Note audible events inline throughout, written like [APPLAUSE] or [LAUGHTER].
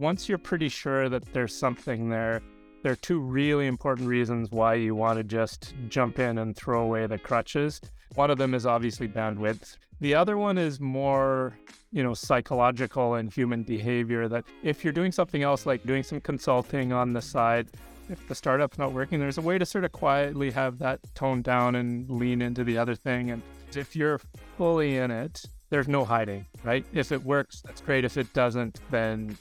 once you're pretty sure that there's something there, there are two really important reasons why you want to just jump in and throw away the crutches. One of them is obviously bandwidth. The other one is more, you know, psychological and human behavior that if you're doing something else like doing some consulting on the side, if the startup's not working, there's a way to sort of quietly have that toned down and lean into the other thing. And if you're fully in it, there's no hiding, right? If it works, that's great. If it doesn't, then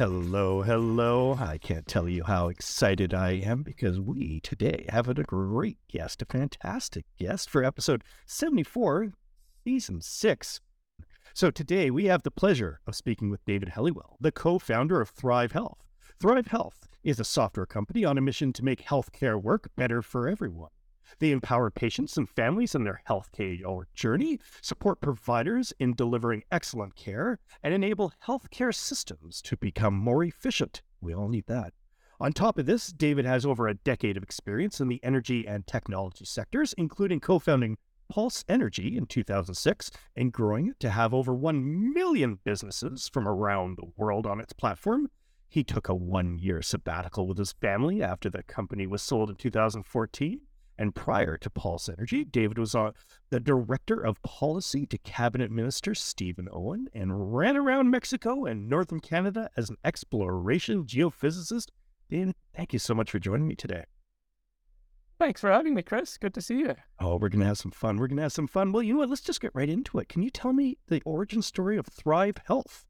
Hello, hello. I can't tell you how excited I am because we today have a great guest, a fantastic guest for episode 74, season 6. So today we have the pleasure of speaking with David Helliwell, the co-founder of Thrive Health. Thrive Health is a software company on a mission to make healthcare work better for everyone. They empower patients and families in their healthcare journey, support providers in delivering excellent care, and enable healthcare systems to become more efficient. We all need that. On top of this, David has over a decade of experience in the energy and technology sectors, including co founding Pulse Energy in 2006 and growing it to have over 1 million businesses from around the world on its platform. He took a one year sabbatical with his family after the company was sold in 2014 and prior to Pulse Energy, David was uh, the director of policy to cabinet minister Stephen Owen and ran around Mexico and northern Canada as an exploration geophysicist. David, thank you so much for joining me today. Thanks for having me, Chris. Good to see you. Oh, we're going to have some fun. We're going to have some fun. Well, you know what? Let's just get right into it. Can you tell me the origin story of Thrive Health?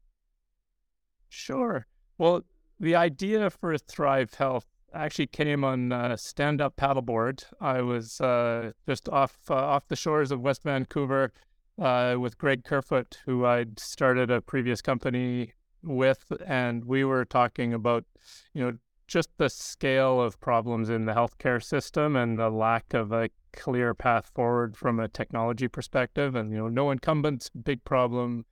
Sure. Well, the idea for Thrive Health actually came on uh, stand-up paddleboard. I was uh, just off uh, off the shores of West Vancouver uh, with Greg Kerfoot, who I'd started a previous company with, and we were talking about, you know, just the scale of problems in the healthcare system and the lack of a clear path forward from a technology perspective. And you know, no incumbents, big problem.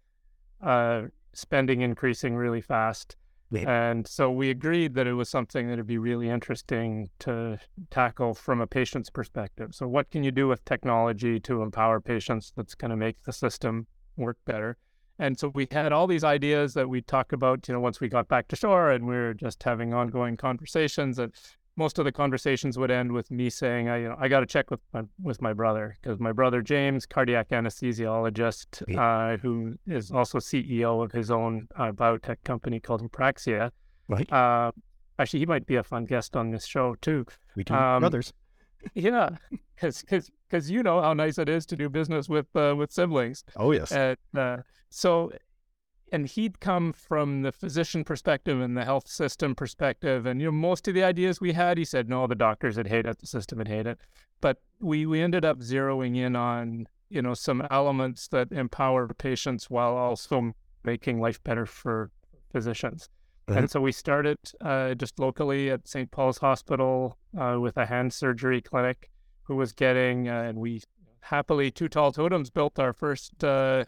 Uh, spending increasing really fast and so we agreed that it was something that would be really interesting to tackle from a patient's perspective. So, what can you do with technology to empower patients that's going to make the system work better? And so we had all these ideas that we talk about, you know, once we got back to shore and we are just having ongoing conversations. And most of the conversations would end with me saying, I, you know, I got to check with my, with my brother because my brother James, cardiac anesthesiologist, uh, who is also CEO of his own uh, biotech company called Praxia. Right. Uh, actually, he might be a fun guest on this show too. We do um, brothers. yeah, because because you know how nice it is to do business with uh, with siblings. Oh yes. And, uh, so and he'd come from the physician perspective and the health system perspective. And you know, most of the ideas we had, he said, no, the doctors would hate it, the system would hate it. But we we ended up zeroing in on you know some elements that empower patients while also making life better for physicians. Mm-hmm. And so we started uh, just locally at St. Paul's Hospital uh, with a hand surgery clinic, who was getting, uh, and we happily two tall totems built our first uh,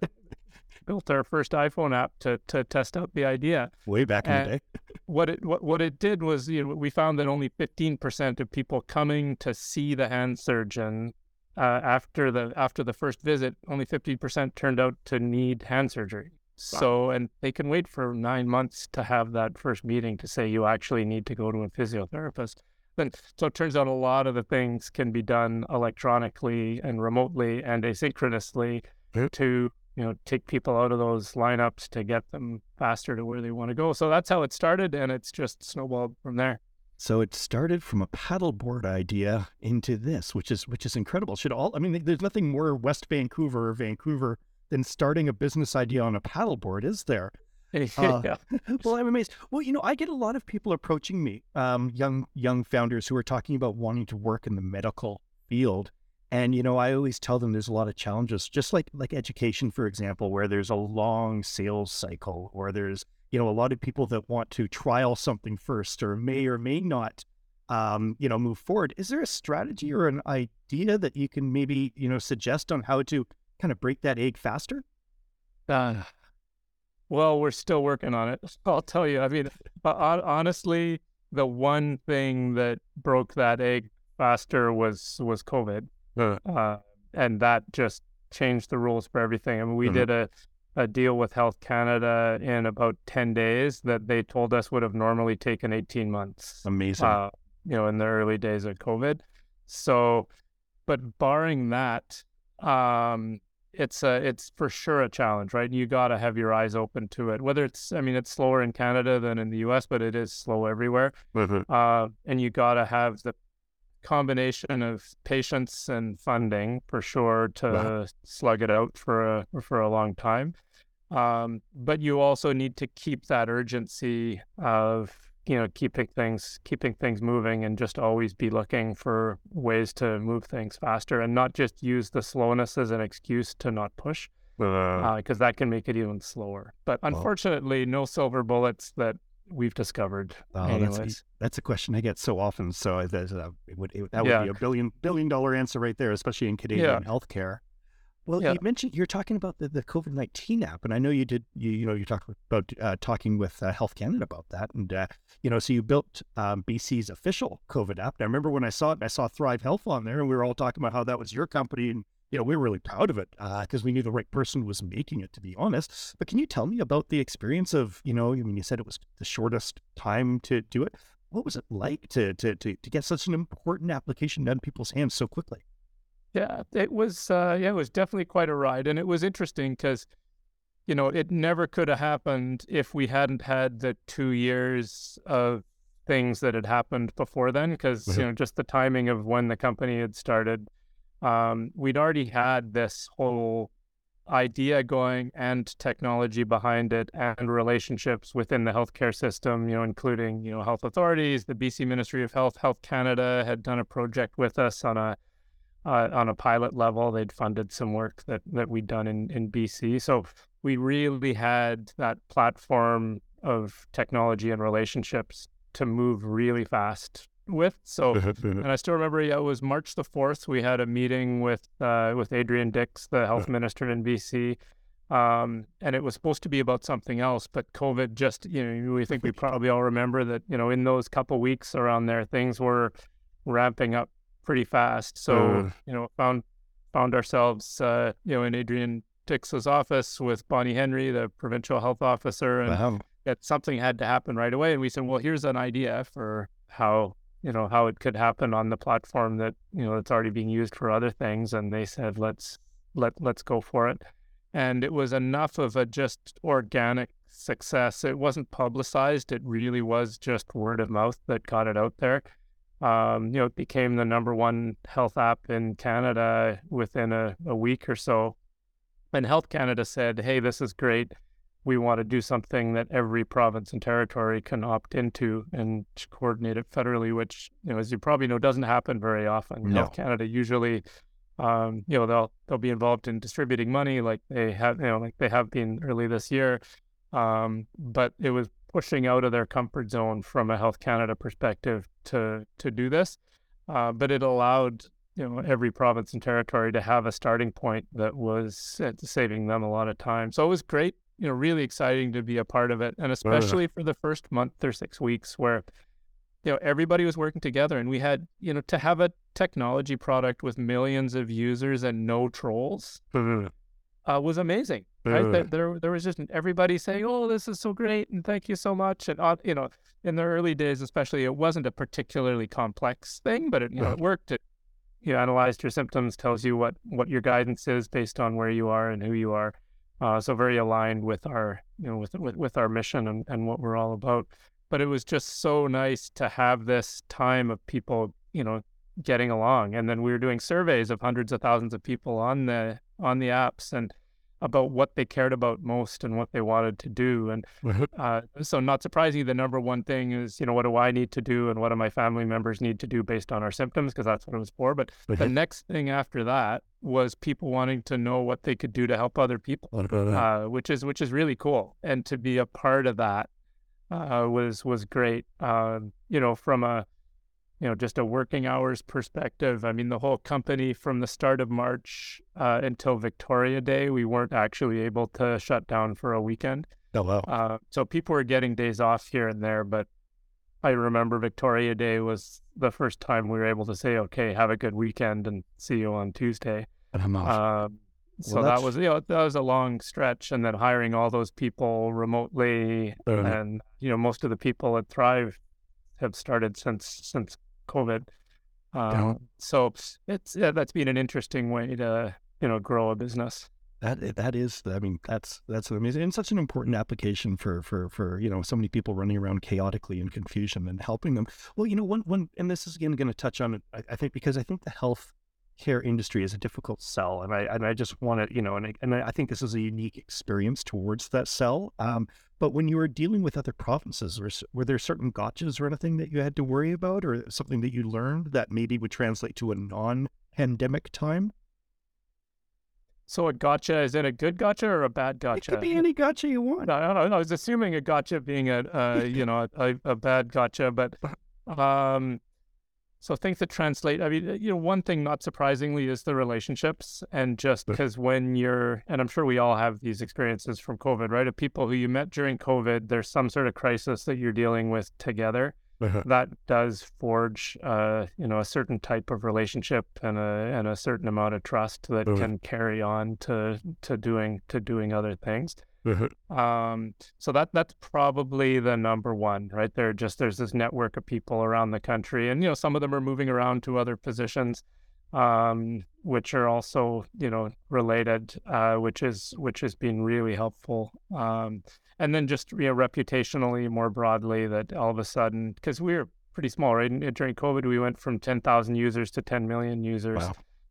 built our first iPhone app to to test out the idea. Way back in and the day. [LAUGHS] what it what, what it did was you know we found that only 15% of people coming to see the hand surgeon uh, after the after the first visit, only 15% turned out to need hand surgery. Wow. So and they can wait for 9 months to have that first meeting to say you actually need to go to a physiotherapist. Then so it turns out a lot of the things can be done electronically and remotely and asynchronously to you know, take people out of those lineups to get them faster to where they want to go. So that's how it started, and it's just snowballed from there. So it started from a paddleboard idea into this, which is which is incredible. Should all I mean, there's nothing more West Vancouver or Vancouver than starting a business idea on a paddleboard, is there? [LAUGHS] Uh, yeah. [LAUGHS] well, I'm amazed. Well, you know, I get a lot of people approaching me, um, young young founders who are talking about wanting to work in the medical field and you know, I always tell them there's a lot of challenges, just like like education, for example, where there's a long sales cycle, or there's you know a lot of people that want to trial something first, or may or may not, um, you know, move forward. Is there a strategy or an idea that you can maybe you know suggest on how to kind of break that egg faster? Uh, well, we're still working on it. [LAUGHS] I'll tell you. I mean, honestly, the one thing that broke that egg faster was was COVID. Uh, and that just changed the rules for everything. I mean, we mm-hmm. did a a deal with Health Canada in about 10 days that they told us would have normally taken 18 months. Amazing. Uh, you know, in the early days of COVID. So, but barring that, um, it's a, it's for sure a challenge, right? You got to have your eyes open to it. Whether it's, I mean, it's slower in Canada than in the U.S., but it is slow everywhere. Mm-hmm. Uh, and you got to have the combination of patience and funding for sure to wow. slug it out for a for a long time. Um, but you also need to keep that urgency of you know keeping things keeping things moving and just always be looking for ways to move things faster and not just use the slowness as an excuse to not push because uh, uh, that can make it even slower. But unfortunately, no silver bullets that we've discovered. Oh, that's, that's a question I get so often. So a, it would, it, that would yeah. be a billion billion dollar answer right there, especially in Canadian yeah. healthcare. Well, yeah. you mentioned you're talking about the, the COVID nineteen app, and I know you did. You, you know, you talked about uh, talking with uh, Health Canada about that, and uh, you know, so you built um, BC's official COVID app. And I remember when I saw it, I saw Thrive Health on there, and we were all talking about how that was your company, and you know, we were really proud of it because uh, we knew the right person was making it, to be honest. But can you tell me about the experience of, you know, I mean, you said it was the shortest time to do it. What was it like to to to, to get such an important application done in people's hands so quickly? Yeah, it was. Uh, yeah, it was definitely quite a ride, and it was interesting because, you know, it never could have happened if we hadn't had the two years of things that had happened before then. Because mm-hmm. you know, just the timing of when the company had started um, we'd already had this whole idea going and technology behind it and relationships within the healthcare system, you know, including, you know, health authorities, the BC Ministry of Health, Health Canada had done a project with us on a uh, on a pilot level. They'd funded some work that that we'd done in, in BC. So we really had that platform of technology and relationships to move really fast with. So, and I still remember, yeah, it was March the fourth. We had a meeting with uh, with Adrian Dix, the health minister in BC, um, and it was supposed to be about something else. But COVID just, you know, we think we probably all remember that, you know, in those couple weeks around there, things were ramping up pretty fast. So, uh. you know, found found ourselves, uh, you know, in Adrian Dix's office with Bonnie Henry, the provincial health officer, and wow. that something had to happen right away. And we said, well, here's an idea for how you know how it could happen on the platform that you know it's already being used for other things and they said let's let let's go for it. And it was enough of a just organic success. It wasn't publicized. It really was just word of mouth that got it out there. Um, you know it became the number one health app in canada within a, a week or so. And health canada said hey this is great we want to do something that every province and territory can opt into and coordinate it federally, which, you know, as you probably know, doesn't happen very often. No. Health Canada usually, um, you know, they'll they'll be involved in distributing money like they have, you know, like they have been early this year. Um, but it was pushing out of their comfort zone from a Health Canada perspective to to do this. Uh, but it allowed you know every province and territory to have a starting point that was uh, saving them a lot of time. So it was great you know really exciting to be a part of it and especially for the first month or six weeks where you know everybody was working together and we had you know to have a technology product with millions of users and no trolls uh, was amazing. Right there, there, there was just everybody saying oh this is so great and thank you so much and uh, you know in the early days especially it wasn't a particularly complex thing but it you know it worked. It you analyzed your symptoms tells you what what your guidance is based on where you are and who you are uh, so very aligned with our, you know, with with, with our mission and, and what we're all about. But it was just so nice to have this time of people, you know, getting along. And then we were doing surveys of hundreds of thousands of people on the on the apps, and about what they cared about most and what they wanted to do. And uh, so, not surprisingly, the number one thing is, you know, what do I need to do and what do my family members need to do based on our symptoms? Because that's what it was for. But the next thing after that was people wanting to know what they could do to help other people, uh, which is which is really cool. And to be a part of that uh, was was great. Um, you know, from a you know, just a working hours perspective, I mean, the whole company from the start of March uh, until Victoria Day, we weren't actually able to shut down for a weekend. Oh, wow. Uh, so people were getting days off here and there, but I remember Victoria Day was the first time we were able to say, okay, have a good weekend and see you on Tuesday. And I'm off. Uh, so Well, that was you know that was a long stretch, and then hiring all those people remotely, and you know most of the people at Thrive have started since since COVID. Um, so it's yeah, that's been an interesting way to you know grow a business. That that is, I mean, that's that's amazing, and such an important application for for for you know so many people running around chaotically in confusion and helping them. Well, you know, one one, and this is again going to touch on it. I, I think because I think the health care industry is a difficult sell, and I and I just want to you know, and I, and I think this is a unique experience towards that sell. Um, but when you were dealing with other provinces, were, were there certain gotchas or anything that you had to worry about, or something that you learned that maybe would translate to a non-pandemic time? So a gotcha is it a good gotcha or a bad gotcha? It could be any gotcha you want. I don't know. I was assuming a gotcha being a, uh, you [LAUGHS] know, a, a bad gotcha, but um, so things that translate. I mean, you know, one thing not surprisingly is the relationships, and just because when you're, and I'm sure we all have these experiences from COVID, right? Of people who you met during COVID, there's some sort of crisis that you're dealing with together. Uh-huh. That does forge, uh, you know, a certain type of relationship and a and a certain amount of trust that Uh-huh. can carry on to to doing to doing other things. Uh-huh. Um, so that that's probably the number one, right there. Just there's this network of people around the country, and you know some of them are moving around to other positions, um, which are also you know related, uh, which is which has been really helpful. Um, and then just you know reputationally more broadly that all of a sudden because we're pretty small, right? And during COVID, we went from ten thousand users to ten million users,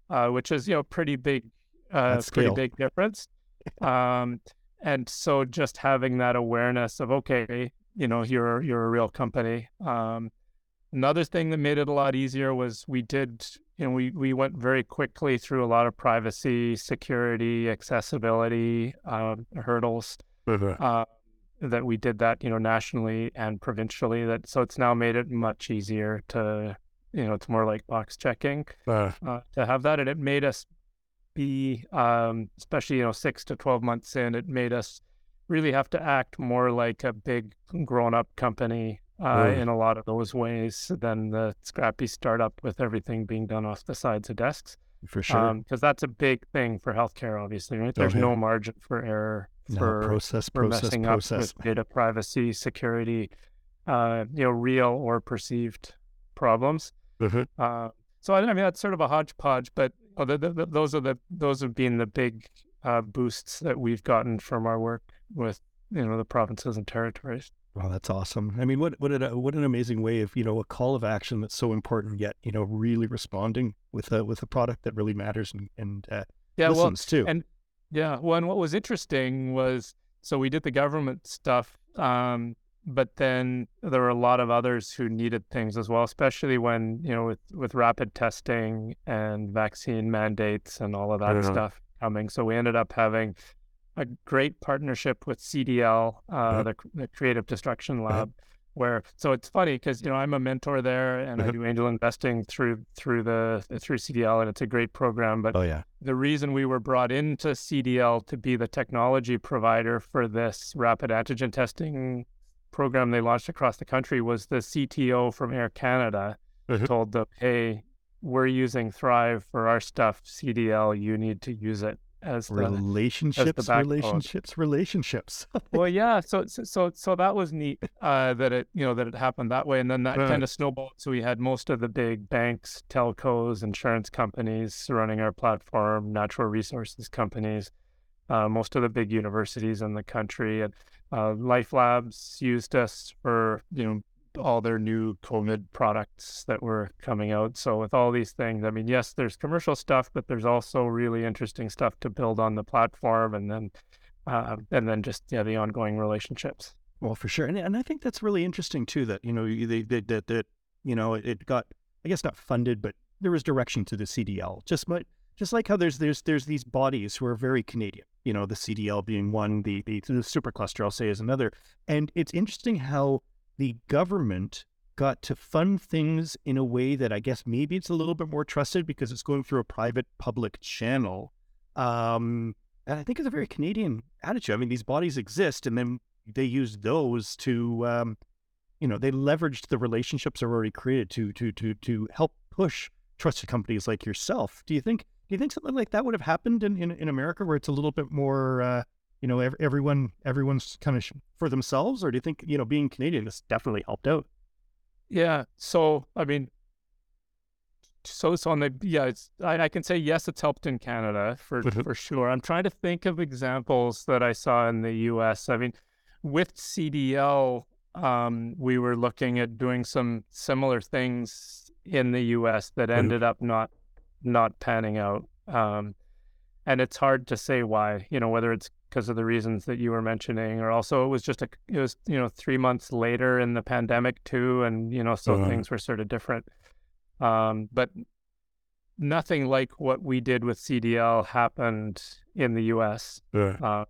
Wow. uh, which is you know pretty big, uh, pretty big difference. [LAUGHS] And so just having that awareness of okay, you know, you're you're a real company. Um, another thing that made it a lot easier was we did, you know, we we went very quickly through a lot of privacy, security, accessibility um, hurdles. Uh, that we did that, you know, nationally and provincially. That so it's now made it much easier to, you know, it's more like box checking Uh, uh, to have that, and it made us be, um, especially you know, six to twelve months in, it made us really have to act more like a big grown-up company uh, Mm. in a lot of those ways than the scrappy startup with everything being done off the sides of desks. for sure. Because that's a big thing for healthcare, obviously, right? There's yeah. no margin for error no, for process, for process, messing process. up with data privacy, security, uh, you know, real or perceived problems. Uh-huh. Uh, so I, I mean that's sort of a hodgepodge, but uh, the, the, those are the those have been the big uh, boosts that we've gotten from our work with you know the provinces and territories. Wow, that's awesome. I mean, what what an, what an amazing way of you know a call of action that's so important, yet you know really responding with a with a product that really matters and and uh, Yeah, well, too. and yeah, well, and what was interesting was so we did the government stuff, um, but then there were a lot of others who needed things as well, especially when you know with with rapid testing and vaccine mandates and all of that Uh-huh. stuff coming. So we ended up having a great partnership with CDL, uh, Uh-huh. the, the Creative Destruction Uh-huh. Lab. Where so it's funny because you know I'm a mentor there and I Uh-huh. do angel investing through through the through CDL and it's a great program. But oh yeah, the reason we were brought into CDL to be the technology provider for this rapid antigen testing program they launched across the country was the CTO from Air Canada Mhm. told them, "Hey, we're using Thrive for our stuff. CDL, you need to use it as the relationships, backbone. relationships, relationships. [LAUGHS] well, yeah. So, so, so, so that was neat uh, that it, you know, that it happened that way, and then that Right. kind of snowballed. So we had most of the big banks, telcos, insurance companies running our platform, natural resources companies, uh, most of the big universities in the country, and uh, Life Labs used us for, you know, all their new COVID products that were coming out. So with all these things, I mean, yes, there's commercial stuff, but there's also really interesting stuff to build on the platform, and then uh, and then just yeah the ongoing relationships. Well, for sure, and and I think that's really interesting too. That you know you- they that that you know it, got I guess not funded, but there was direction to the CDL. Just like just like how there's there's there's these bodies who are very Canadian. You know, the CDL being one, the the, the supercluster I'll say is another, and it's interesting how the government got to fund things in a way that I guess maybe it's a little bit more trusted because it's going through a private public channel. Um, and I think it's a very Canadian attitude. I mean, these bodies exist, and then they use those to, um, you know, they leveraged the relationships are already created to to to to help push trusted companies like yourself. Do you think? You think something like that would have happened in, in, in America where it's a little bit more, uh, you know, ev- everyone everyone's kind of sh- for themselves, or do you think you know being Canadian has definitely helped out? Yeah. So I mean, so so on the yeah, it's I, I can say yes, it's helped in Canada for Mhm. for sure. I'm trying to think of examples that I saw in the U.S. I mean, with CDL, um, we were looking at doing some similar things in the U.S. that Mhm. ended up not not panning out. Um, and it's hard to say why. You know, whether it's because of the reasons that you were mentioning, or also it was just a it was you know three months later in the pandemic too, and you know so Uh-huh. things were sort of different. Um, but nothing like what we did with CDL happened in the U.S. Uh,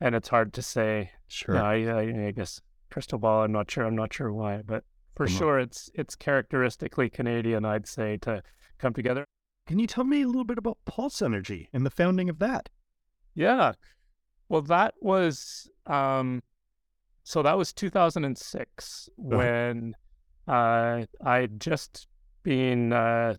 and it's hard to say. Sure. Yeah, I, I, I guess crystal ball. I'm not sure. I'm not sure why, but for not- sure, it's it's characteristically Canadian. I'd say to come together. Can you tell me a little bit about Pulse Energy and the founding of that? Yeah. Well, that was um, so that was 2006 when uh, I'd just been. Uh,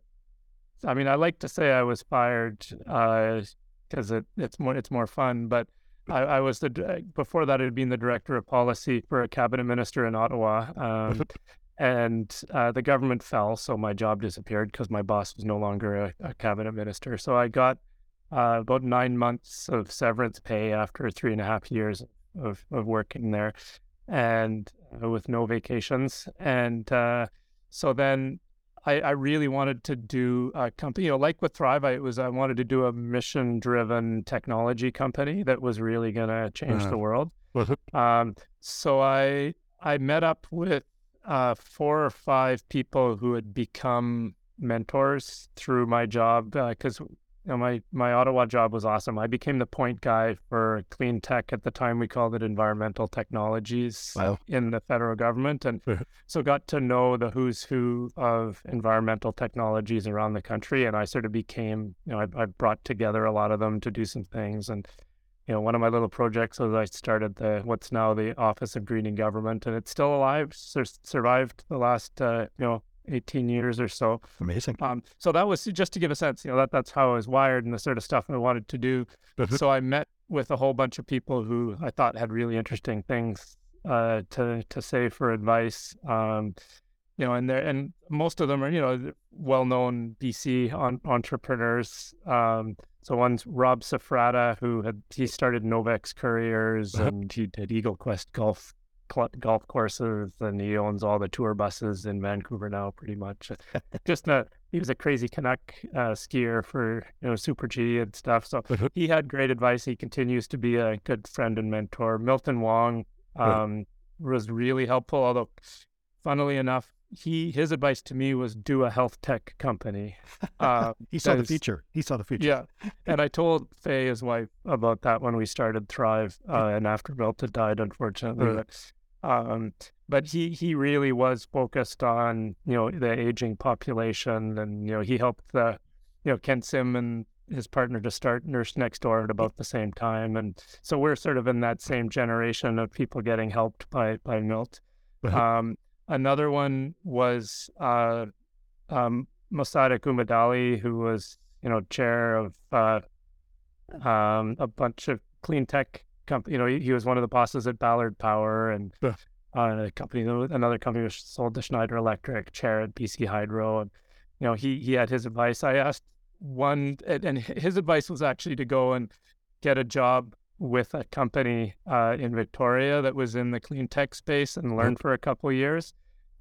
I mean, I like to say I was fired because it, it's more it's more fun, but I, I was the before that I'd been the director of policy for a cabinet minister in Ottawa. Um, and uh, the government fell, so my job disappeared because my boss was no longer a, a cabinet minister. So I got uh, about nine months of severance pay after three and a half years of, of working there, and uh, with no vacations. And uh, so then I, I really wanted to do a company, you know, like with Thrive, I it was I wanted to do a mission-driven technology company that was really going to change Uh-huh. the world. Um, so I I met up with uh, four or five people who had become mentors through my job because you know, my my Ottawa job was awesome. I became the point guy for clean tech at the time. We called it environmental technologies Wow. in the federal government, and [LAUGHS] so got to know the who's who of environmental technologies around the country. And I sort of became, you know, I, I brought together a lot of them to do some things and you know, one of my little projects was I started the what's now the Office of Greening Government, and it's still alive. Sur- survived the last uh, you know 18 years or so. Amazing. Um, so that was just to give a sense. You know, that that's how I was wired and the sort of stuff I wanted to do. Mhm. so I met with a whole bunch of people who I thought had really interesting things uh, to to say for advice. Um, you know, and there and most of them are you know well-known BC on, entrepreneurs. Um, so one's Rob Safrata, who had he started Novex Couriers Uh-huh. and he did Eagle Quest golf golf courses, and he owns all the tour buses in Vancouver now, pretty much. [LAUGHS] Just a he was a crazy Canuck uh, skier for you know Super G and stuff. So Uh-huh. he had great advice. He continues to be a good friend and mentor. Milton Wong um, was really helpful, although funnily enough, he his advice to me was do a health tech company. [LAUGHS] Uh, He saw the future. He saw the future. yeah, and I told Faye, his wife, about that when we started Thrive, uh, and after Milt had died, unfortunately. Mm. But, um, but he he really was focused on you know the aging population, and you know he helped the you know Ken Sim and his partner to start Nurse Next Door at about the same time, and so we're sort of in that same generation of people getting helped by by Milt. Um, another one was uh, um, Mossadiq Umedaly, who was you know chair of uh, um, a bunch of clean tech company. You know, he, he was one of the bosses at Ballard Power and uh, a company, another company was sold to Schneider Electric, chair at BC Hydro, and you know he he had his advice. I asked one, and, his advice was actually to go and get a job with a company uh, in Victoria that was in the clean tech space and learn for a couple of years,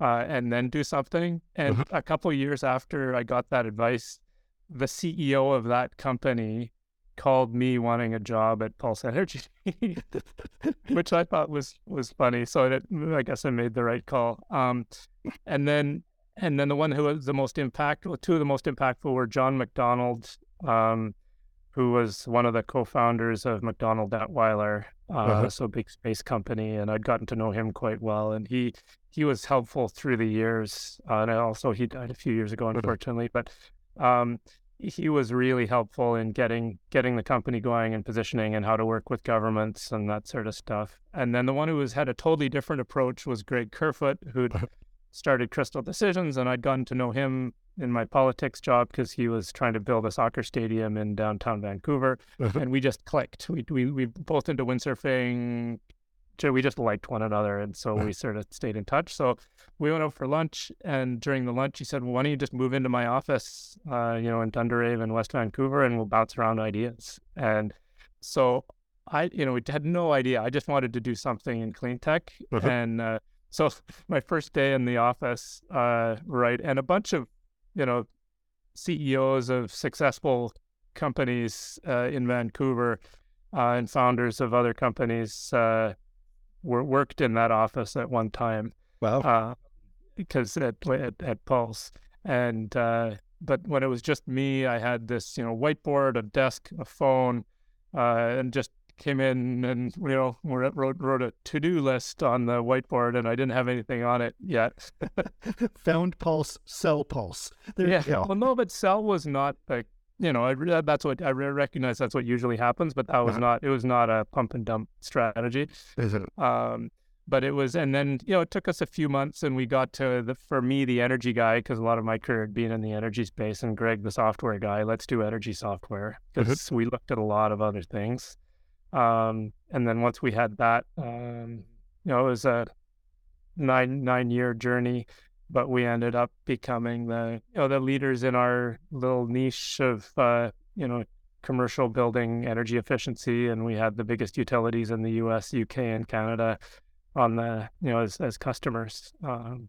uh, and then do something. And Uh-huh. a couple of years after I got that advice, the CEO of that company called me wanting a job at Pulse Energy, [LAUGHS] which I thought was was funny. So it, I guess I made the right call. Um, and then and then the one who was the most impactful, two of the most impactful were John MacDonald, um, who was one of the co-founders of MacDonald Dettwiler, uh, Uh-huh. so big space company, and I'd gotten to know him quite well, and he he was helpful through the years. Uh, and also he died a few years ago, Mhm. unfortunately, but um, he was really helpful in getting getting the company going and positioning and how to work with governments and that sort of stuff. And then the one who was had a totally different approach was Greg Kerfoot, who'd Uh-huh. [LAUGHS] started Crystal Decisions, and I'd gotten to know him in my politics job because he was trying to build a soccer stadium in downtown Vancouver, Uh-huh. and we just clicked. We we we both into windsurfing. We just liked one another, and so we [LAUGHS] sort of stayed in touch. So we went out for lunch, and during the lunch, he said, well, "Why don't you just move into my office, uh, you know, in Dundarave in West Vancouver, and we'll bounce around ideas." And so I, you know, we had no idea. I just wanted to do something in clean tech, Uh-huh. [LAUGHS] and uh, so [LAUGHS] my first day in the office, uh, right, and a bunch of, you know, CEOs of successful companies uh, in Vancouver uh, and founders of other companies uh, were worked in that office at one time Wow. uh, because at, at at Pulse, and uh, but when it was just me, I had this you know whiteboard, a desk, a phone, uh, and just came in and you know wrote wrote, a to do list on the whiteboard, and I didn't have anything on it yet. [LAUGHS] Found pulse, sell pulse. There yeah, you go. well, no, but Sell was not like you know I that's what I recognize that's what usually happens, but that was Uh-huh. not it was not a pump and dump strategy. Is it? Um, but it was, and then you know, it took us a few months, and we got to the for me the energy guy because a lot of my career had been in the energy space, and Greg the software guy. Let's do energy software because we looked at a lot of other things. Um, and then once we had that, um, you know, it was a nine nine year journey, but we ended up becoming the you know the leaders in our little niche of uh, you know commercial building energy efficiency, and we had the biggest utilities in the U.S., U.K., and Canada on the you know as as customers. Um,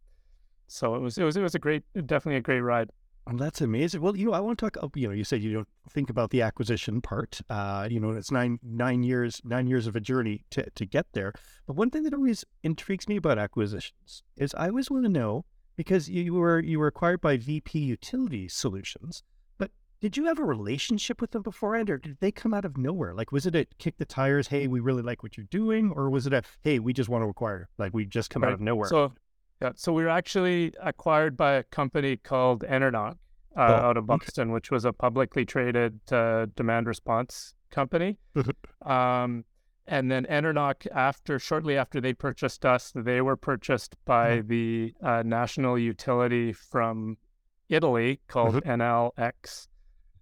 so it was it was it was a great definitely a great ride. Oh, that's amazing. Well, you know, I want to talk. You know, you said you don't think about the acquisition part. Uh, you know, it's nine nine years nine years of a journey to to get there. But one thing that always intrigues me about acquisitions is I always want to know because you, were you were acquired by VP Utility Solutions, but did you have a relationship with them beforehand, or did they come out of nowhere? Like, was it a kick the tires? Hey, we really like what you're doing, or was it a hey, we just want to acquire? Like, we just come out of nowhere. So yeah, so we were actually acquired by a company called EnerNOC uh, Oh, out of okay. Boston, which was a publicly traded uh, demand response company. um, and then EnerNOC, after shortly after they purchased us, they were purchased by the uh, national utility from Italy called Enel X,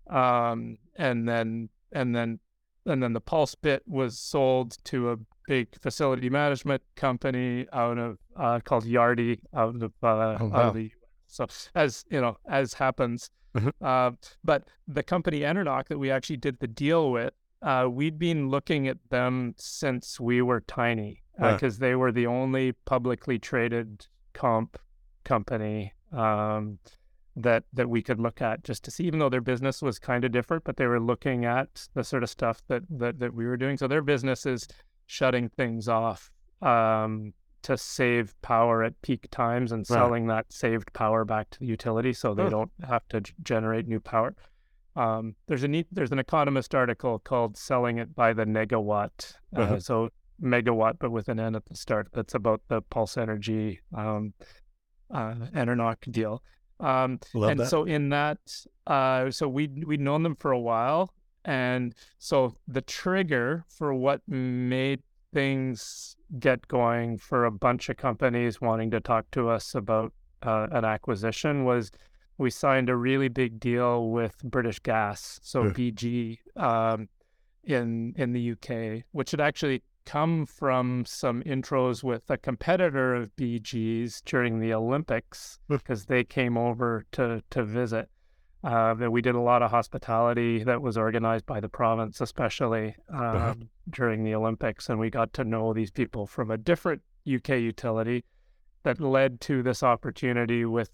um, and then and then and then the Pulse bit was sold to a big facility management company out of uh, called Yardi out of uh, Oh, out of the US. So as you know, as happens, Mhm. uh, but the company EnerNOC that we actually did the deal with, uh, we'd been looking at them since we were tiny Uh. because they were the only publicly traded comp company um, that that we could look at just to see, even though their business was kind of different, but they were looking at the sort of stuff that that, that we were doing. So their business is shutting things off um, to save power at peak times and Right. selling that saved power back to the utility, so they Oh. don't have to g- generate new power. Um, there's a neat, there's an economist article called "Selling It by the Negawatt," uh, Uh-huh. so megawatt, but with an N at the start. That's about the Pulse Energy um, uh, EnerNOC deal. Um, Love and that. so in that, uh, so we we'd known them for a while, and so the trigger for what made things get going for a bunch of companies wanting to talk to us about uh, an acquisition was we signed a really big deal with British Gas, so Yeah. BG, um, in in the UK, which had actually come from some intros with a competitor of BG's during the Olympics because they came over to to visit. Uh, that we did a lot of hospitality that was organized by the province, especially um, Uh-huh. during the Olympics, and we got to know these people from a different UK utility that led to this opportunity with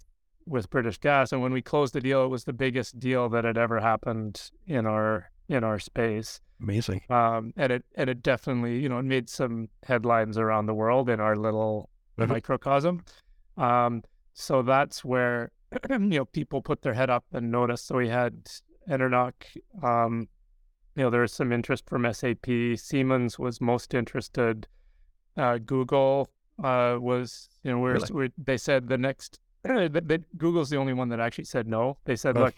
with British Gas. And when we closed the deal, it was the biggest deal that had ever happened in our in our space. Amazing. Um, and it and it definitely you know it made some headlines around the world in our little Uh-huh. microcosm. Um, so that's where [CLEARS THROAT] you know people put their head up and noticed. So we had EnerNOC. Um, you know there was some interest from SAP. Siemens was most interested. Uh, Google uh, was you know we're, Really? they said the next [CLEARS THROAT] that, that Google's the only one that actually said no. They said Oh. look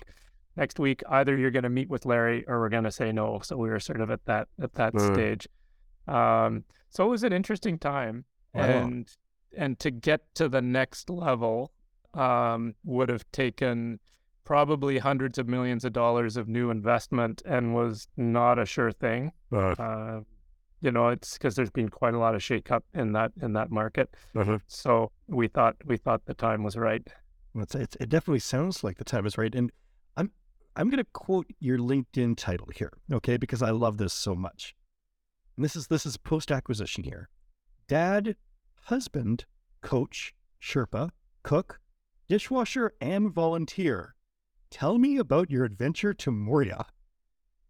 next week either you're going to meet with Larry or we're going to say no. So we were sort of at that at that Mm. stage. Um, so it was an interesting time, Wow. and and to get to the next level um, would have taken probably hundreds of millions of dollars of new investment and was not a sure thing. Uh, you know, it's because there's been quite a lot of shakeup in that in that market. Uh-huh. So we thought we thought the time was right. Well, it's, it's, it definitely sounds like the time is right. And I'm I'm going to quote your LinkedIn title here, okay? Because I love this so much. And this is this is post acquisition here. Dad, husband, coach, Sherpa, cook, dishwasher, and volunteer. Tell me about your adventure to Moorea.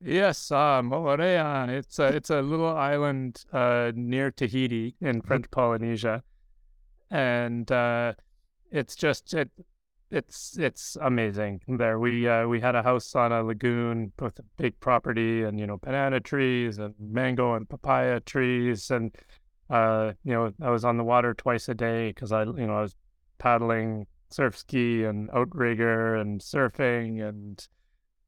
Yes, uh, Moorea. It's a it's a little island uh, near Tahiti in French Polynesia, and uh, it's just it it's it's amazing there. We uh, we had a house on a lagoon with a big property, and you know banana trees and mango and papaya trees, and uh, you know I was on the water twice a day because I you know I was paddling surf ski and outrigger and surfing and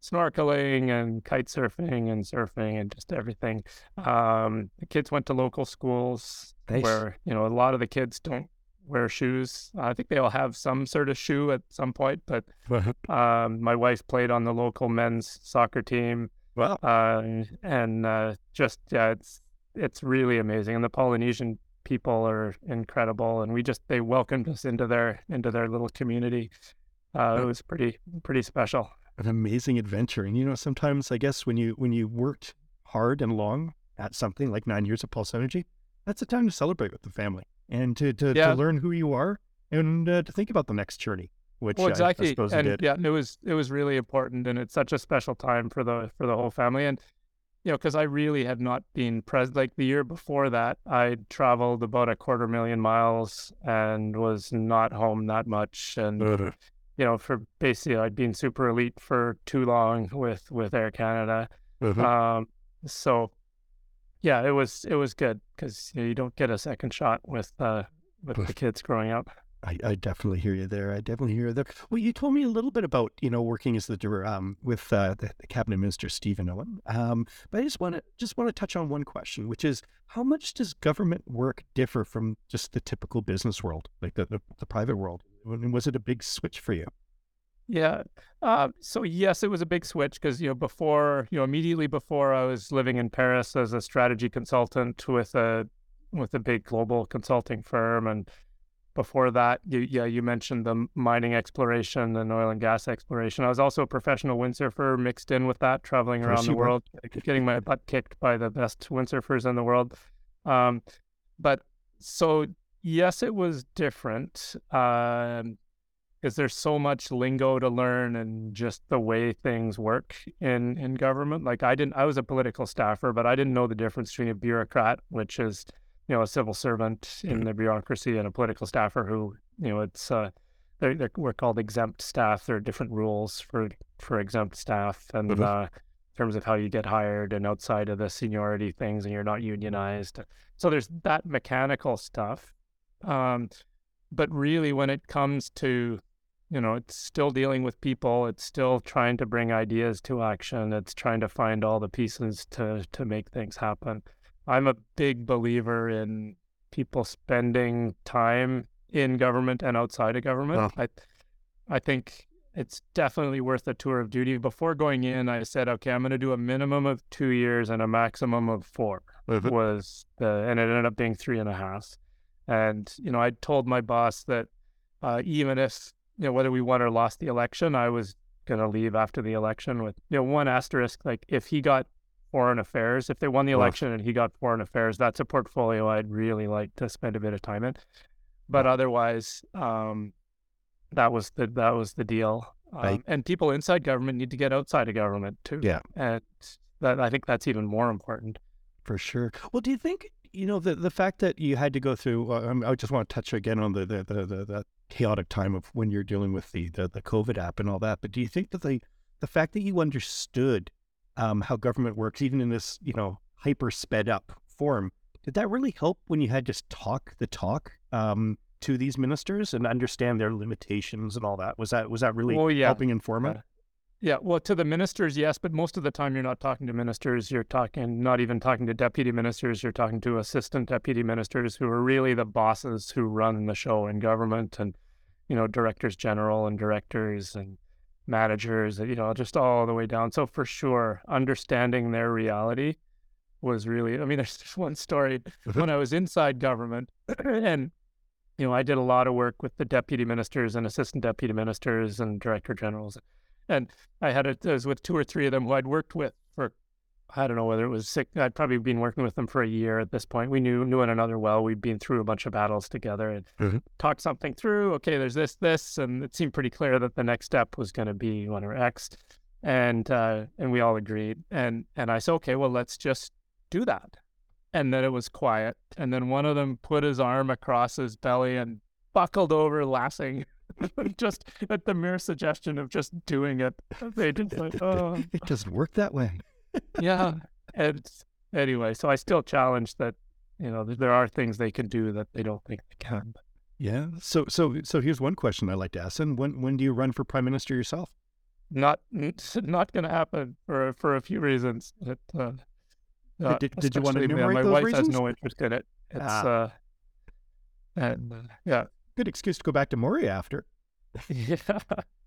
snorkeling and kite surfing and surfing and just everything. Um, the kids went to local schools Nice. where you know a lot of the kids don't wear shoes. I think they all have some sort of shoe at some point, but [LAUGHS] um, my wife played on the local men's soccer team, Wow. uh, and uh, just yeah, it's it's really amazing. And the Polynesian people are incredible, and we just they welcomed us into their into their little community. Uh, it was pretty pretty special. An amazing adventure. And you know, sometimes I guess when you when you worked hard and long at something like nine years of Pulse Energy, that's a time to celebrate with the family and to to, Yeah. to learn who you are and uh, to think about the next journey. Which well, exactly, I, suppose and did. yeah, it was it was really important, and it's such a special time for the for the whole family, and you know, because I really had not been present. Like the year before that, I traveled about a quarter million miles and was not home that much, and you know, for basically I'd been super elite for too long with with Air Canada, uh-huh. um, so yeah, it was it was good because you, know, you don't get a second shot with uh with the kids growing up. I, I definitely hear you there. I definitely hear you there. Well, you told me a little bit about you know working as the um with uh, the, the cabinet minister Stephen Owen. Um, but I just want to just want to touch on one question, which is how much does government work differ from just the typical business world, like the the, the private world? Was it a big switch for you? Yeah. Uh, so yes, it was a big switch because you know before you know immediately before I was living in Paris as a strategy consultant with a with a big global consulting firm, and before that, you, yeah, you mentioned the mining exploration and oil and gas exploration. I was also a professional windsurfer mixed in with that, traveling around the world, getting my butt kicked by the best windsurfers in the world. Um, but so yes, it was different. Um, because there's so much lingo to learn and just the way things work in in government. Like I didn't, I was a political staffer, but I didn't know the difference between a bureaucrat, which is you know a civil servant in the bureaucracy, and a political staffer who you know it's uh, they're, they're we're called exempt staff. There are different rules for for exempt staff, and Mhm. uh, in terms of how you get hired and outside of the seniority things, and you're not unionized. So there's that mechanical stuff. Um, but really, when it comes to you know, it's still dealing with people. It's still trying to bring ideas to action. It's trying to find all the pieces to to make things happen. I'm a big believer in people spending time in government and outside of government. I I think it's definitely worth a tour of duty. Before going in, I said, okay, I'm going to do a minimum of two years and a maximum of four was the, and it ended up being three and a half. And, you know, I told my boss that uh, even if, you know, whether we won or lost the election, I was going to leave after the election with, you know, one asterisk. Like if he got foreign affairs, if they won the Wow. election and he got foreign affairs, that's a portfolio I'd really like to spend a bit of time in. But otherwise, um, that was the that was the deal. Um, Right. And people inside government need to get outside of government too. Yeah. and that I think that's even more important. For sure. Well, do you think you know the the fact that you had to go through? Uh, um, I just want to touch again on the the, the the the chaotic time of when you're dealing with the the the COVID app and all that. But do you think that the the fact that you understood um, how government works, even in this you know hyper sped up form, did that really help when you had just talk the talk um, to these ministers and understand their limitations and all that? Was that was that really Oh, yeah. helping inform it? Uh, Yeah, well, to the ministers, yes, but most of the time you're not talking to ministers. You're talking, not even talking to deputy ministers. You're talking to assistant deputy ministers who are really the bosses who run the show in government, and you know, directors general and directors, and managers, you know, just all the way down. So for sure, understanding their reality was really. I mean, [LAUGHS] there's just one story Mm-hmm. when I was inside government, [CLEARS THROAT] and you know, I did a lot of work with the deputy ministers and assistant deputy ministers and director generals, and I had it was with two or three of them who I'd worked with for I don't know whether it was six. I'd probably been working with them for a year at this point. We knew knew one another well. We'd been through a bunch of battles together and Mhm. talked something through. Okay, there's this, this, and it seemed pretty clear that the next step was going to be one or X, and uh, and we all agreed. And and I said, okay, well, let's just do that. And then it was quiet. And then one of them put his arm across his belly and buckled over, laughing. [LAUGHS] just at the mere suggestion of just doing it, they just like, [LAUGHS] oh, It doesn't work that way. Yeah. And anyway, so I still challenge that, you know, there are things they can do that they don't think they can. Yeah. So so so here's one question I like to ask: And when when do you run for prime minister yourself? Not not going to happen for for a few reasons. It, uh, uh, did- did you wanna especially, enumerate My those wife reasons? has no interest in it. It's Ah. uh, and uh, yeah, Good excuse to go back to Moorea after. [LAUGHS] yeah.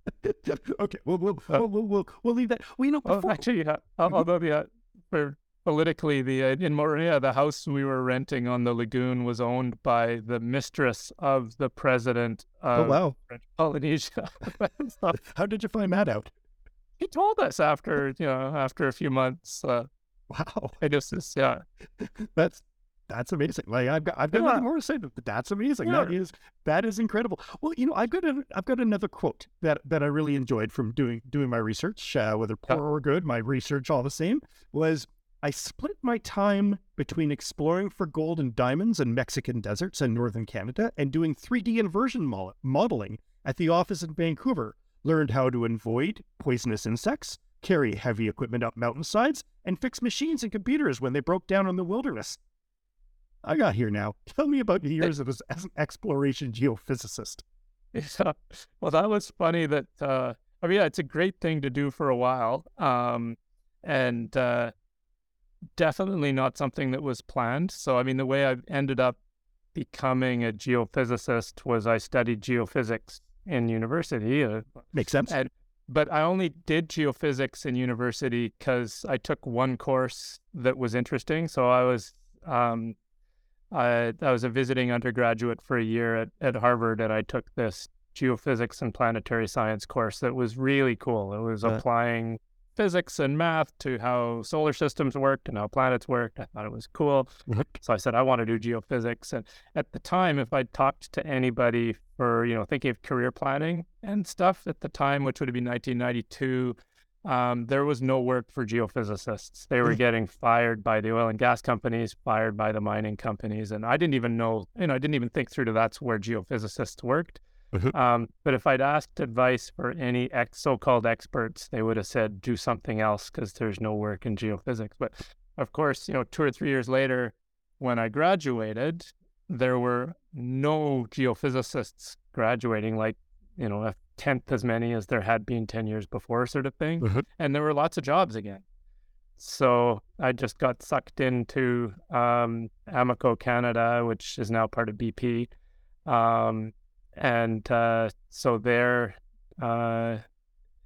[LAUGHS] okay, we'll we'll, we'll we'll we'll we'll leave that. Well, you know, Well, before, actually, Mhm. Although the uh, for politically, the uh, in Moorea, the house we were renting on the lagoon was owned by the mistress of the president oh wow, French Polynesia. [LAUGHS] [LAUGHS] how did you find that out? he told us after you know after a few months. Uh, Wow, I guess this, yeah, that's that's amazing. Like I've got I've got Yeah. nothing more to say. But that's amazing. That Yeah. is that is incredible. Well, you know, I've got a, I've got another quote that that I really enjoyed from doing doing my research, uh, whether poor or good. My research, all the same, was I split my time between exploring for gold and diamonds in Mexican deserts and northern Canada and doing 3D inversion mo- modeling at the office in Vancouver. Learned how to avoid poisonous insects, carry heavy equipment up mountainsides, and fix machines and computers when they broke down in the wilderness. I got here now. Tell me about your years as as an exploration geophysicist. yeah. [LAUGHS] Well, that was funny. That uh, I mean, yeah, it's a great thing to do for a while, um, and uh, definitely not something that was planned. So, I mean, the way I ended up becoming a geophysicist was I studied geophysics in university. Uh, Makes sense. And but I only did geophysics in university because I took one course that was interesting. So I was um, I, I was a visiting undergraduate for a year at, at Harvard, and I took this geophysics and planetary science course that was really cool. It was Uh. applying physics and math to how solar systems worked and how planets worked. I thought it was cool. So I said, I want to do geophysics. And at the time, if I'd talked to anybody for, you know, thinking of career planning and stuff at the time, which would have been 1992, um, there was no work for geophysicists. They were Mm. getting fired by the oil and gas companies, fired by the mining companies. And I didn't even know, you know, I didn't even think through to that's where geophysicists worked. Mhm. Um, but if I'd asked advice for any ex- so-called experts, they would have said do something else because there's no work in geophysics. But of course, you know, two or three years later, when I graduated, there were no geophysicists graduating, like you know, tenth as many as there had been ten years before, sort of thing. Mhm. And there were lots of jobs again. So I just got sucked into um, Amoco Canada, which is now part of BP. Um, and uh, so there, uh,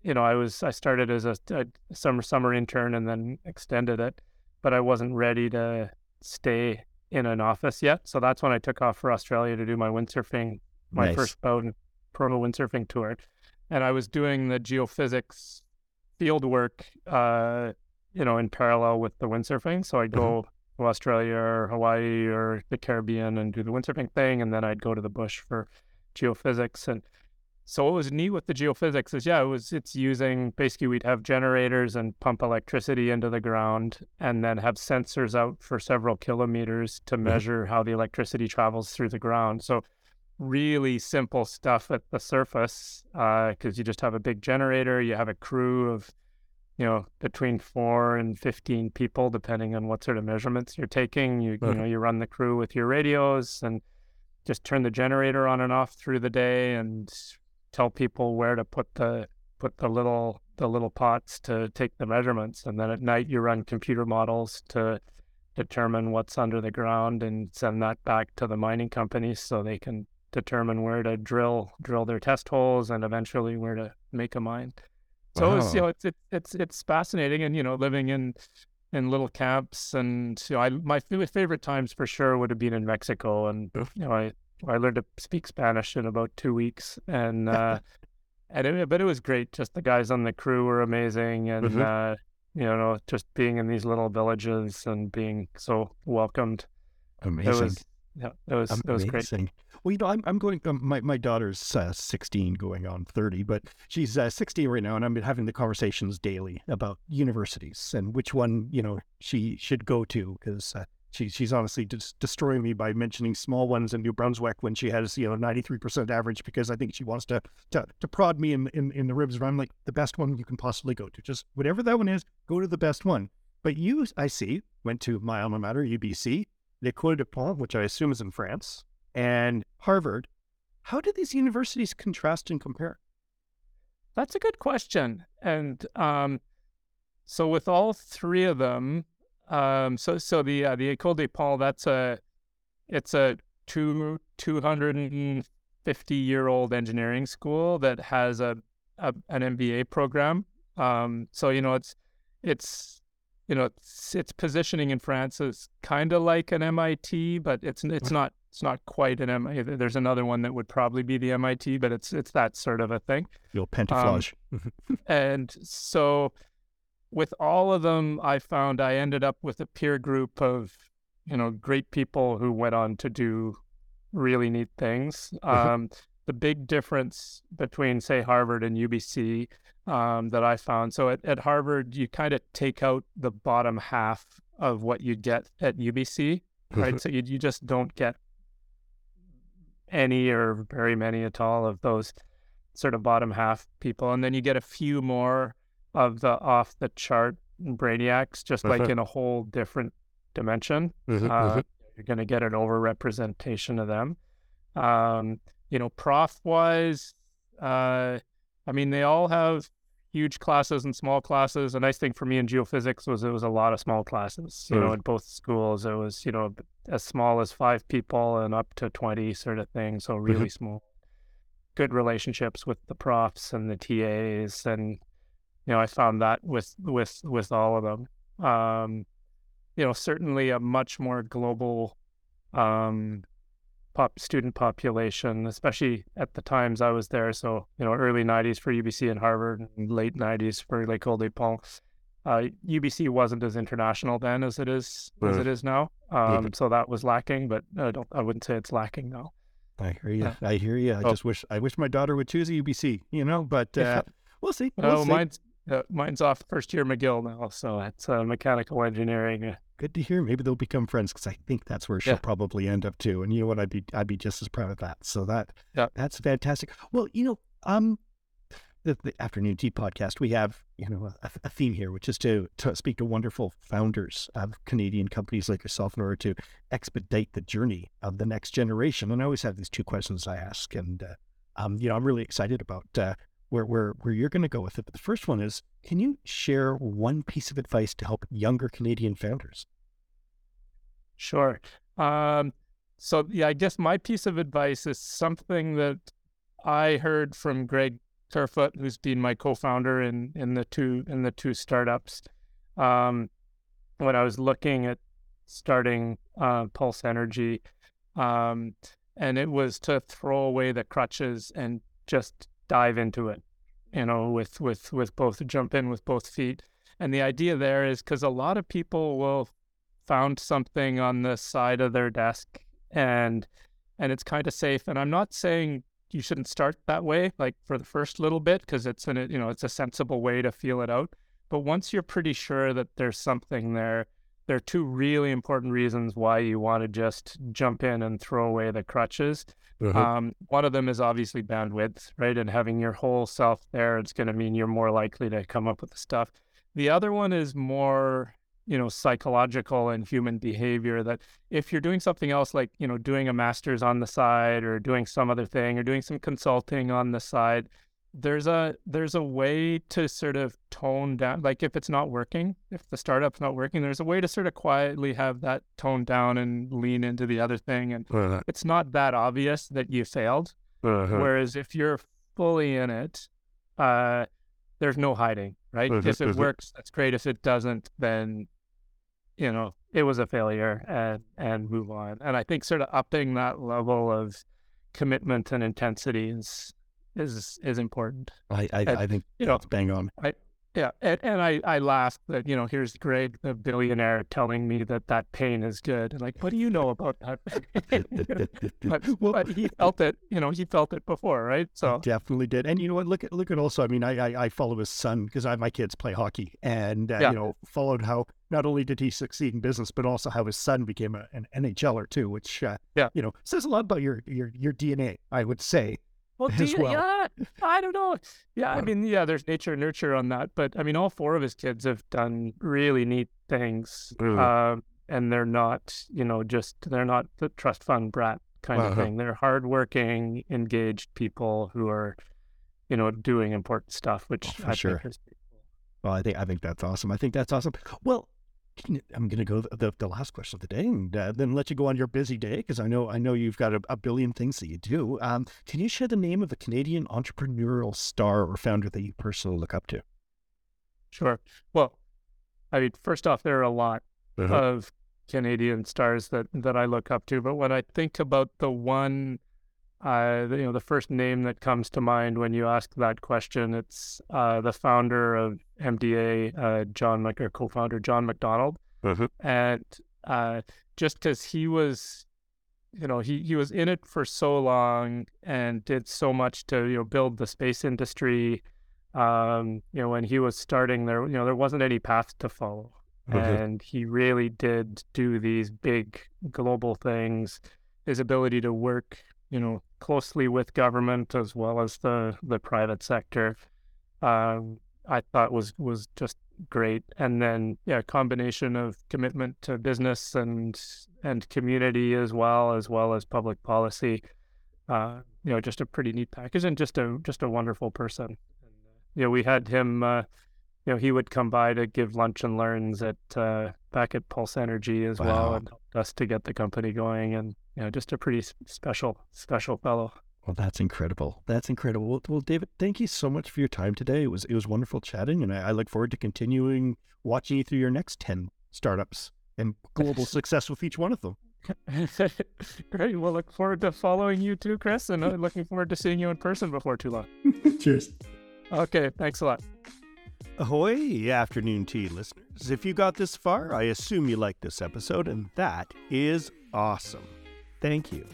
you know, I was I started as a, a summer summer intern and then extended it, but I wasn't ready to stay in an office yet. So that's when I took off for Australia to do my windsurfing, my Nice. first boat proto windsurfing tour, and I was doing the geophysics field work, uh, you know, in parallel with the windsurfing. So I'd go to Australia or Hawaii or the Caribbean and do the windsurfing thing, and then I'd go to the bush for geophysics. And so what was neat with the geophysics is, yeah, it was it's using basically we'd have generators and pump electricity into the ground, and then have sensors out for several kilometers to measure how the electricity travels through the ground. So really simple stuff at the surface uh, because you just have a big generator, you have a crew of you know between four and 15 people depending on what sort of measurements you're taking. You, you know you run the crew with your radios and just turn the generator on and off through the day and tell people where to put the put the little the little pots to take the measurements. And then at night you run computer models to determine what's under the ground and send that back to the mining companies so they can determine where to drill drill their test holes and eventually where to make a mine So it's you know it's it's it's it's fascinating, and you know living in in little camps, and you know I my favorite times for sure would have been in Mexico, and you know I I learned to speak Spanish in about two weeks, and uh, [LAUGHS] and it, but it was great. Just the guys on the crew were amazing, and mm-hmm. uh, you know, just being in these little villages and being so welcomed. Amazing. It was, it was Amazing. it was great. Well, you know, I'm, I'm going. Um, my my daughter's uh, 16, going on 30, but she's uh, 16 right now, and I'm having the conversations daily about universities and which one you know she should go to because uh, she, she's honestly just destroying me by mentioning small ones in New Brunswick when she has you know 93% average because I think she wants to to, to prod me in, in in the ribs. But I'm like the best one you can possibly go to. Just whatever that one is, go to the best one. But you, I see, went to my alma mater, UBC, L'École des Ponts, which I assume is in France, and Harvard. How do these universities contrast and compare? That's a good question. And um, so, with all three of them, um, so so the uh, the École des Ponts, that's a it's a two two hundred and fifty year old engineering school that has a, a an MBA program. Um, so you know it's it's you know its, its positioning in France is kind of like an MIT, but it's it's not it's not quite an MIT. There's another one that would probably be the MIT, but it's it's that sort of a thing. Your pentaflage. Um, [LAUGHS] and so with all of them, I found I ended up with a peer group of, you know, great people who went on to do really neat things. Mm-hmm. Um, the big difference between, say, Harvard and UBC um, that I found. So at, at Harvard, you kind of take out the bottom half of what you get at UBC, right? Mm-hmm. So you, you just don't get any or very many at all of those sort of bottom half people. And then you get a few more of the off the chart brainiacs, just uh-huh. like in a whole different dimension. Mm-hmm, uh, mm-hmm. You're going to get an overrepresentation of them. Um, you know, prof wise, uh, I mean, they all have huge classes and small classes. A nice thing for me in geophysics was it was a lot of small classes. You mm. know, in both schools, it was you know as small as five people and up to twenty sort of thing. So really mm-hmm. small. Good relationships with the profs and the TAs, and you know, I found that with with with all of them. Um, you know, certainly a much more global um, pop student population, especially at the times I was there. So, you know, early '90s for UBC and Harvard, and late '90s for L'École des Ponts. Uh, UBC wasn't as international then as it is as it is now. Um, so that was lacking, but I don't. I wouldn't say it's lacking now. I hear you. I hear you. I oh. just wish I wish my daughter would choose a UBC. You know, but [LAUGHS] uh, we'll see. We'll oh, see. mine's uh, mine's off first year McGill now, so it's uh, mechanical engineering. Good to hear. Maybe they'll become friends because I think that's where she'll yeah. probably end up too. And you know what? I'd be I'd be just as proud of that. So that yeah. that's fantastic. Well, you know, um, the, the afternoon tea podcast we have you know a, a theme here, which is to to speak to wonderful founders of Canadian companies like yourself in order to expedite the journey of the next generation. And I always have these two questions I ask, and uh, um, you know, I'm really excited about uh, where where where you're going to go with it. But the first one is, can you share one piece of advice to help younger Canadian founders? Sure. Um, so yeah, I guess my piece of advice is something that I heard from Greg Kerfoot, who's been my co-founder in in the two in the two startups. Um, when I was looking at starting uh, Pulse Energy, um, and it was to throw away the crutches and just dive into it, you know, with with with both jump in with both feet. And the idea there is because a lot of people will found something on the side of their desk and and it's kind of safe. And I'm not saying you shouldn't start that way, like for the first little bit, because it's an you know it's a sensible way to feel it out. But once you're pretty sure that there's something there, there are two really important reasons why you want to just jump in and throw away the crutches. Uh-huh. Um, one of them is obviously bandwidth, right? And having your whole self there, it's going to mean you're more likely to come up with the stuff. The other one is more, you know, psychological and human behavior. That if you're doing something else, like you know, doing a master's on the side, or doing some other thing, or doing some consulting on the side, there's a there's a way to sort of tone down like if it's not working if the startup's not working there's a way to sort of quietly have that tone down and lean into the other thing and uh-huh. it's not that obvious that you failed uh-huh. whereas if you're fully in it uh there's no hiding, right? Mhm, If it mhm. works, that's great. If it doesn't, then you know it was a failure, and and move on. And I think sort of upping that level of commitment and intensity is is is important. I I, And, I think you know, bang on. I, yeah, and, and I, I laughed that, you know, here's Greg, the billionaire, telling me that that pain is good. And like, what do you know about that? [LAUGHS] [LAUGHS] but, Well- but he [LAUGHS] felt it, you know, he felt it before, right? So, Definitely did, and you know what? Look at look at also. I mean, I I, I follow his son because I my kids play hockey, and uh, Yeah. you know followed how not only did he succeed in business, but also how his son became a, an NHLer too, which uh, Yeah. you know says a lot about your your your DNA. I would say. Well, do you- well. yeah, I don't know. Yeah, I mean, yeah, there's nature and nurture on that. But I mean, all four of his kids have done really neat things. Um, and they're not, you know, just, they're not the trust fund brat kind of Uh-huh. thing. They're hardworking, engaged people who are, you know, doing important stuff, which Oh, I sure. think is. Well, I think I think that's awesome. I think that's awesome. Well, I'm going to go the, the the last question of the day, and uh, then let you go on your busy day because I know I know you've got a, a billion things that you do. Um, can you share the name of a Canadian entrepreneurial star or founder that you personally look up to? Sure. Well, I mean, first off, there are a lot Uh-huh. of Canadian stars that that I look up to, but when I think about the one, uh, the- you know, the first name that comes to mind when you ask that question, it's uh, the founder of MDA, uh, John Mc, or co-founder John MacDonald, Uh-huh. and uh, just because he was, you know, he he was in it for so long and did so much to you know build the space industry. Um, you know, when he was starting there, you know, there wasn't any path to follow Uh-huh. and he really did do these big global things. His ability to work, you know, closely with government as well as the the private sector, um, I thought was was just great. And then, yeah, combination of commitment to business and and community as well as well as public policy. Uh, you know, just a pretty neat package and just a just a wonderful person. And, you know, we had him. Uh, you know, he would come by to give lunch and learns at uh, back at Pulse Energy as well, Wow. and helped us to get the company going. And you know, just a pretty special, special fellow. Well, that's incredible. That's incredible. Well, well, David, thank you so much for your time today. It was it was wonderful chatting, and I, I look forward to continuing watching you through your next ten startups and global [LAUGHS] success with each one of them. [LAUGHS] Great. We'll look forward to following you too, Chris, and uh, looking forward to seeing you in person before too long. [LAUGHS] Cheers. Okay, thanks a lot. Ahoy, afternoon tea listeners. If you got this far, I assume you liked this episode, and that is awesome. Thank you.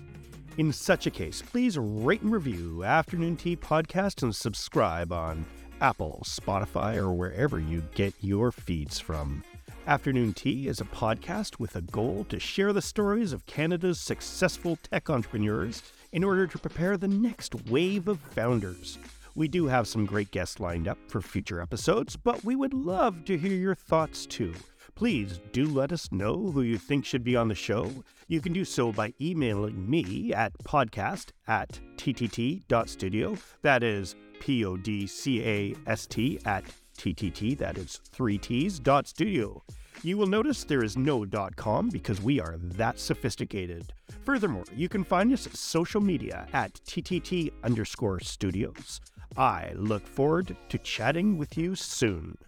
In such a case, please rate and review Afternoon Tea Podcast and subscribe on Apple, Spotify, or wherever you get your feeds from. Afternoon Tea is a podcast with a goal to share the stories of Canada's successful tech entrepreneurs in order to prepare the next wave of founders. We do have some great guests lined up for future episodes, but we would love to hear your thoughts too. Please do let us know who you think should be on the show. You can do so by emailing me at podcast at ttt.studio. That is P O D C A S T at TTT, that is three T's dot studio. You will notice there is no dot com because we are that sophisticated. Furthermore, you can find us social media at TTT underscore studios. I look forward to chatting with you soon.